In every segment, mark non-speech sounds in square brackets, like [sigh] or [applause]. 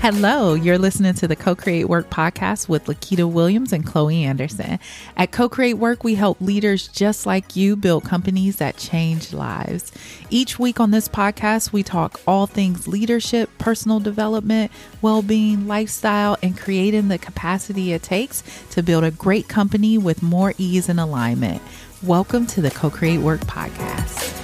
Hello, you're listening to the Co Create Work podcast with Lakita Williams and Chloe Anderson. At Co Create Work, we help leaders just like you build companies that change lives. Each week on this podcast, we talk all things leadership, personal development, well being, lifestyle, and creating the capacity it takes to build a great company with more ease and alignment. Welcome to the Co Create Work podcast.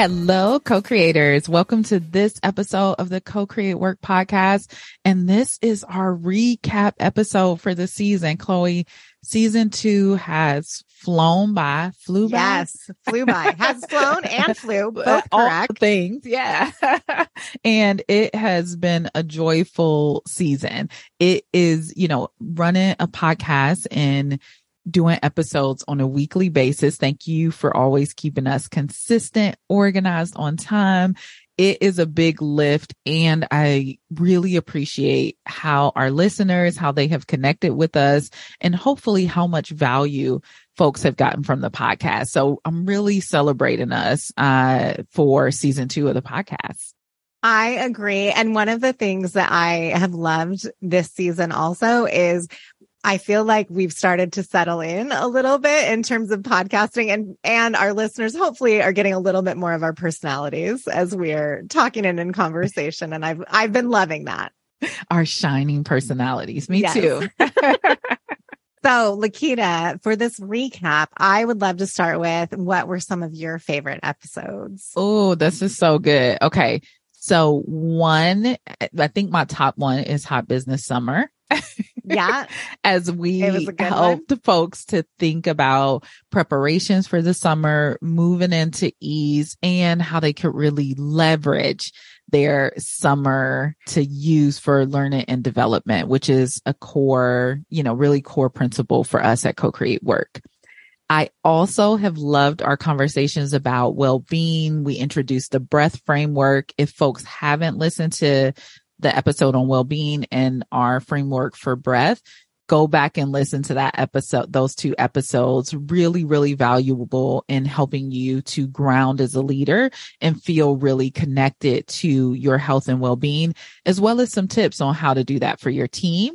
Hello, co creators. Welcome to this episode of the Co Create Work podcast. And this is our recap episode for the season. Chloe, season two has flown by, flew by. Yes, flew by, has [laughs] flown and flew, both correct. things. Yeah. [laughs] and it has been a joyful season. It is, you know, running a podcast and doing episodes on a weekly basis. Thank you for always keeping us consistent, organized on time. It is a big lift and I really appreciate how our listeners, how they have connected with us and hopefully how much value folks have gotten from the podcast. So I'm really celebrating us, uh, for season two of the podcast. I agree. And one of the things that I have loved this season also is I feel like we've started to settle in a little bit in terms of podcasting and, and our listeners hopefully are getting a little bit more of our personalities as we're talking and in conversation. And I've, I've been loving that. Our shining personalities. Me yes. too. [laughs] so Lakita, for this recap, I would love to start with what were some of your favorite episodes? Oh, this is so good. Okay. So one, I think my top one is Hot Business Summer. [laughs] Yeah. [laughs] As we helped folks to think about preparations for the summer, moving into ease and how they could really leverage their summer to use for learning and development, which is a core, you know, really core principle for us at Co-Create Work. I also have loved our conversations about well-being. We introduced the breath framework. If folks haven't listened to the episode on well-being and our framework for breath, go back and listen to that episode, those two episodes, really, really valuable in helping you to ground as a leader and feel really connected to your health and well-being, as well as some tips on how to do that for your team.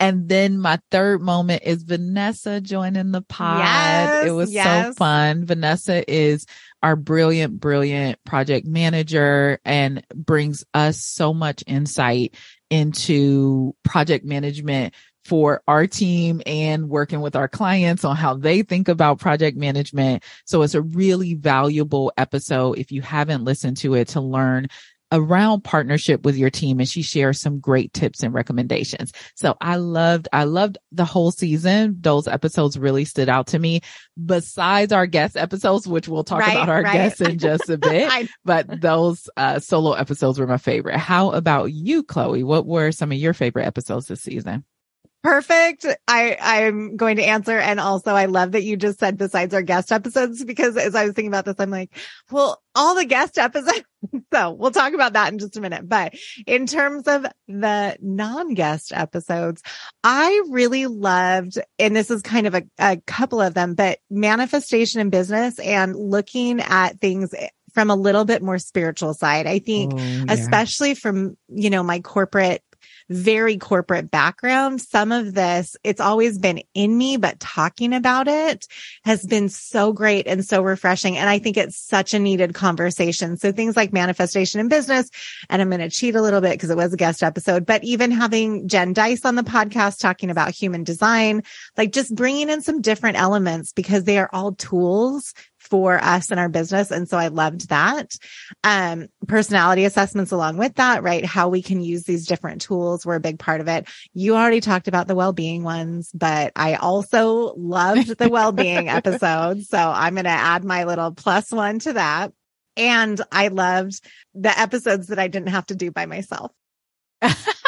And then my third moment is Vanessa joining the pod. Yes, it was yes. so fun. Vanessa is our brilliant, brilliant project manager and brings us so much insight into project management for our team and working with our clients on how they think about project management. So it's a really valuable episode. If you haven't listened to it to learn around partnership with your team and she shares some great tips and recommendations. So I loved, I loved the whole season. Those episodes really stood out to me besides our guest episodes, which we'll talk right, about our right. guests in just a bit. [laughs] but those uh, solo episodes were my favorite. How about you, Chloe? What were some of your favorite episodes this season? Perfect. I, I'm going to answer. And also I love that you just said besides our guest episodes, because as I was thinking about this, I'm like, well, all the guest episodes. [laughs] so we'll talk about that in just a minute. But in terms of the non-guest episodes, I really loved, and this is kind of a, a couple of them, but manifestation in business and looking at things from a little bit more spiritual side. I think, oh, yeah. especially from, you know, my corporate very corporate background, some of this, it's always been in me, but talking about it has been so great and so refreshing. And I think it's such a needed conversation. So things like manifestation in business, and I'm going to cheat a little bit because it was a guest episode, but even having Jen Dys on the podcast talking about human design, like just bringing in some different elements because they are all tools for us and our business. And so I loved that. Um, personality assessments along with that, right? How we can use these different tools were a big part of it. You already talked about the well-being ones, but I also loved the [laughs] well-being episode. So I'm going to add my little plus one to that. And I loved the episodes that I didn't have to do by myself. [laughs]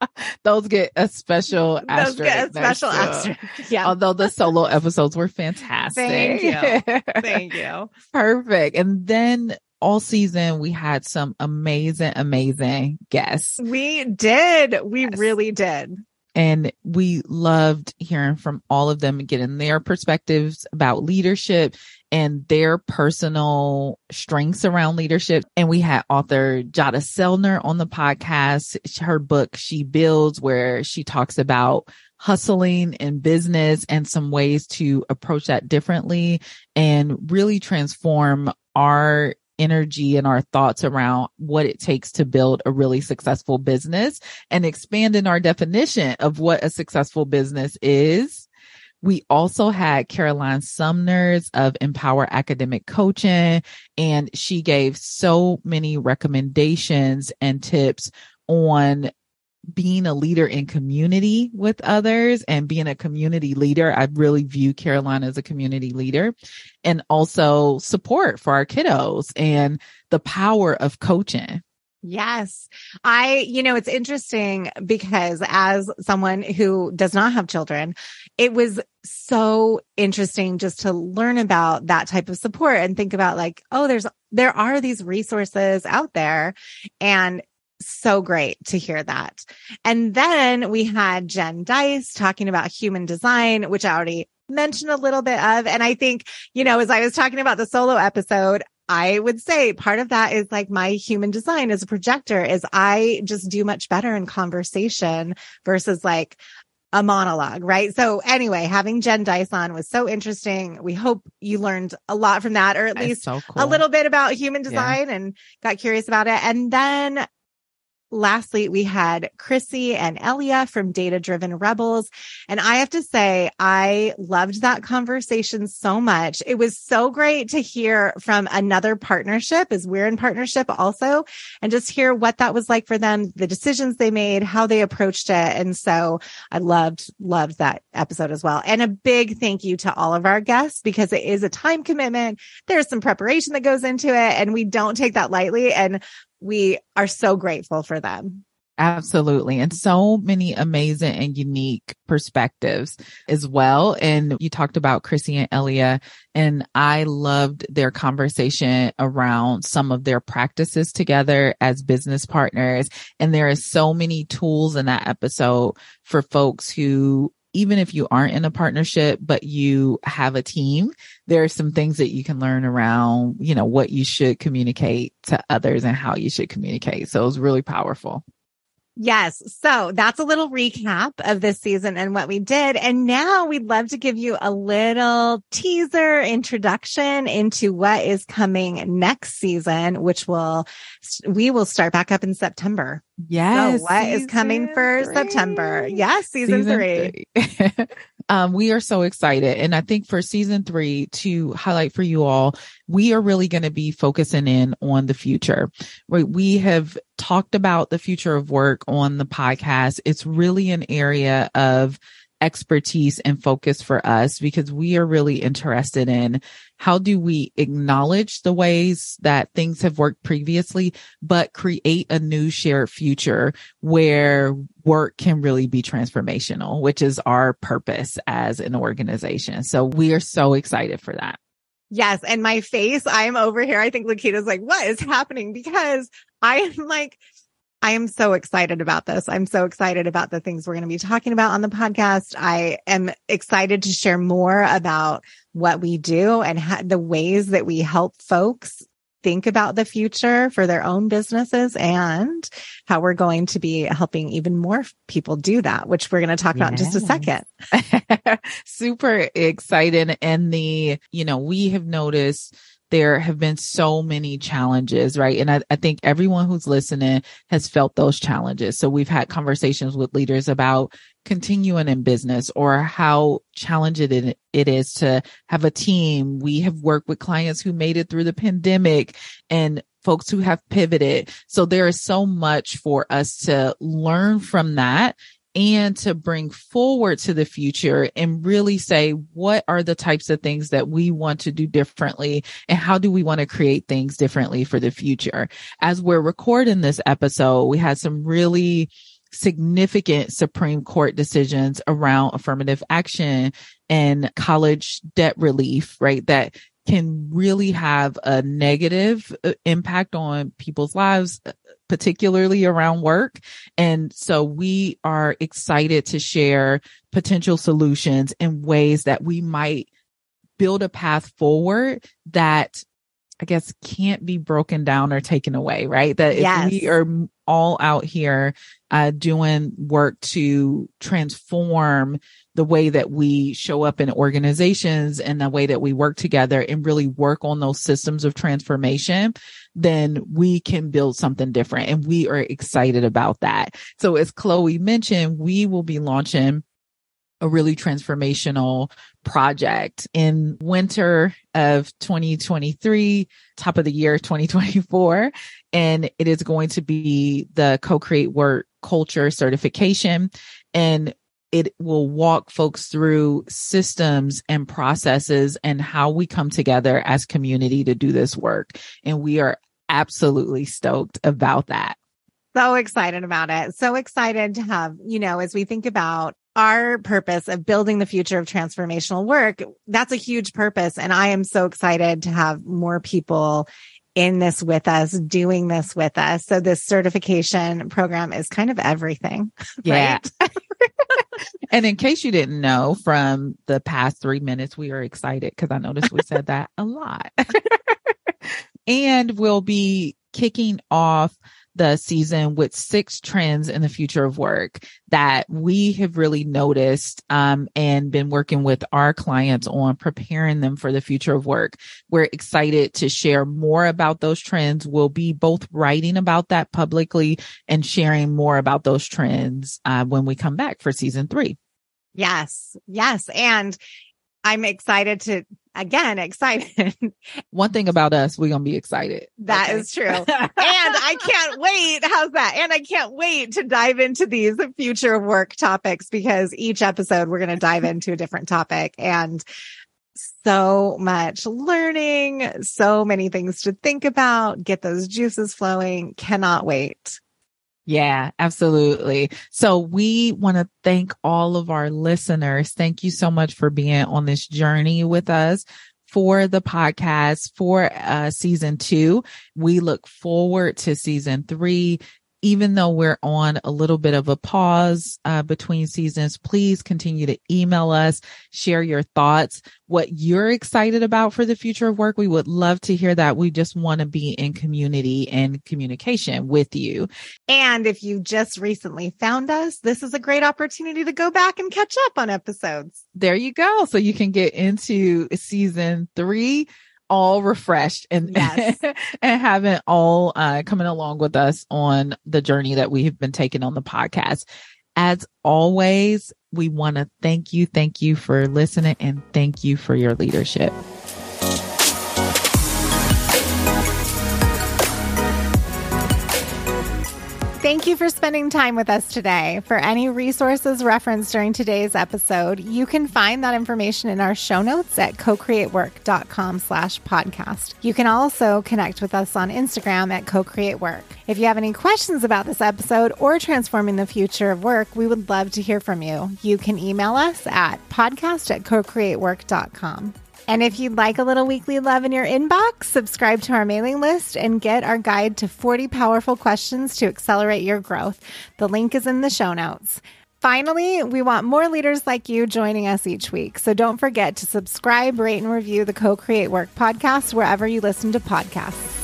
[laughs] those get a special asterisk. Get a special asterisk. [laughs] Yeah. Although the solo episodes were fantastic. Thank you. [laughs] Thank you. Perfect. And then all season we had some amazing, amazing guests. We did. We yes. really did. And we loved hearing from all of them and getting their perspectives about leadership and their personal strengths around leadership. And we had author Jadah Sellner on the podcast. Her book, She Builds, where she talks about hustling in business and some ways to approach that differently and really transform our energy and our thoughts around what it takes to build a really successful business and expand in our definition of what a successful business is. We also had Caroline Sumners of Empower Academic Coaching, and she gave so many recommendations and tips on being a leader in community with others and being a community leader. I really view Caroline as a community leader and also support for our kiddos and the power of coaching. Yes. I, you know, it's interesting because as someone who does not have children, it was so interesting just to learn about that type of support and think about like, oh, there's, there are these resources out there and so great to hear that. And then we had Jen Dys talking about human design, which I already mentioned a little bit of. And I think, you know, as I was talking about the solo episode, I would say part of that is like my human design as a projector is I just do much better in conversation versus like a monologue, right? So anyway, having Jen Dys on was so interesting. We hope you learned a lot from that, or at least so cool. a little bit about human design yeah. and got curious about it. And then lastly, we had Chrissie and Eliyah from Data Driven Rebels. And I have to say, I loved that conversation so much. It was so great to hear from another partnership as we're in partnership also and just hear what that was like for them, the decisions they made, how they approached it. And so I loved, loved that episode as well. And a big thank you to all of our guests because it is a time commitment. There's some preparation that goes into it and we don't take that lightly. And we are so grateful for them. Absolutely. And so many amazing and unique perspectives as well. And you talked about Chrissie and Eliyah and I loved their conversation around some of their practices together as business partners. And there are so many tools in that episode for folks who even if you aren't in a partnership, but you have a team, there are some things that you can learn around, you know, what you should communicate to others and how you should communicate. So it was really powerful. Yes. So that's a little recap of this season and what we did. And now we'd love to give you a little teaser introduction into what is coming next season, which will, we will start back up in September. Yes. So what is coming for three. September? Yes. Season, season three. three. [laughs] um, we are so excited. And I think for season three to highlight for you all, we are really going to be focusing in on the future. Right. We have talked about the future of work on the podcast. It's really an area of expertise and focus for us because we are really interested in how do we acknowledge the ways that things have worked previously, but create a new shared future where work can really be transformational, which is our purpose as an organization. So we are so excited for that. Yes. And my face, I'm over here. I think Lakita's like, what is happening? Because I am like, I am so excited about this. I'm so excited about the things we're going to be talking about on the podcast. I am excited to share more about what we do and ha- the ways that we help folks think about the future for their own businesses and how we're going to be helping even more people do that, which we're going to talk about in just a second. [laughs] Super excited. And the, you know, we have noticed there have been so many challenges, right? And I, I, think everyone who's listening has felt those challenges. So we've had conversations with leaders about continuing in business or how challenging it, it is to have a team. We have worked with clients who made it through the pandemic and folks who have pivoted. So there is so much for us to learn from that and to bring forward to the future and really say, what are the types of things that we want to do differently? And how do we want to create things differently for the future? As we're recording this episode, we had some really significant Supreme Court decisions around affirmative action and college debt relief, right? That can really have a negative uh, impact on people's lives, particularly around work. And so we are excited to share potential solutions and ways that we might build a path forward that I guess can't be broken down or taken away, right? That yes. if we are all out here uh, doing work to transform the way that we show up in organizations and the way that we work together and really work on those systems of transformation, then we can build something different. And we are excited about that. So as Chloe mentioned, we will be launching a really transformational project in winter of 2023, top of the year 2024. And it is going to be the co-create work culture certification. And it will walk folks through systems and processes and how we come together as community to do this work. And we are absolutely stoked about that. So excited about it. So excited to have, you know, as we think about our purpose of building the future of transformational work, that's a huge purpose. And I am so excited to have more people in this with us, doing this with us. So this certification program is kind of everything. [laughs] Yeah. Right? And in case you didn't know from the past three minutes, we are excited because I noticed we said that a lot. [laughs] and we'll be kicking off the season with six trends in the future of work that we have really noticed um, and been working with our clients on preparing them for the future of work. We're excited to share more about those trends. We'll be both writing about that publicly and sharing more about those trends uh, when we come back for season three. Yes. Yes. And I'm excited to again excited. [laughs] One thing about us, we're gonna be excited. That okay. is true. [laughs] and I can't wait. How's that? And I can't wait to dive into these future work topics because each episode we're gonna dive into a different topic and so much learning, so many things to think about, get those juices flowing. Cannot wait. Yeah, absolutely. So we want to thank all of our listeners. Thank you so much for being on this journey with us for the podcast for uh, season two. We look forward to season three even though we're on a little bit of a pause uh, between seasons, please continue to email us, share your thoughts, what you're excited about for the future of work. We would love to hear that. We just want to be in community and communication with you. And if you just recently found us, this is a great opportunity to go back and catch up on episodes. There you go. So you can get into season three all refreshed and yes. [laughs] and having all uh, coming along with us on the journey that we have been taking on the podcast. As always, we want to thank you, thank you for listening, and thank you for your leadership. Thank you for spending time with us today. For any resources referenced during today's episode, you can find that information in our show notes at co-creatework.com slash podcast. You can also connect with us on Instagram at co-creatework. If you have any questions about this episode or transforming the future of work, we would love to hear from you. You can email us at podcast at co-creatework.com. And if you'd like a little weekly love in your inbox, subscribe to our mailing list and get our guide to 40 powerful questions to accelerate your growth. The link is in the show notes. Finally, we want more leaders like you joining us each week. So don't forget to subscribe, rate, and review the Co Create Work podcast wherever you listen to podcasts.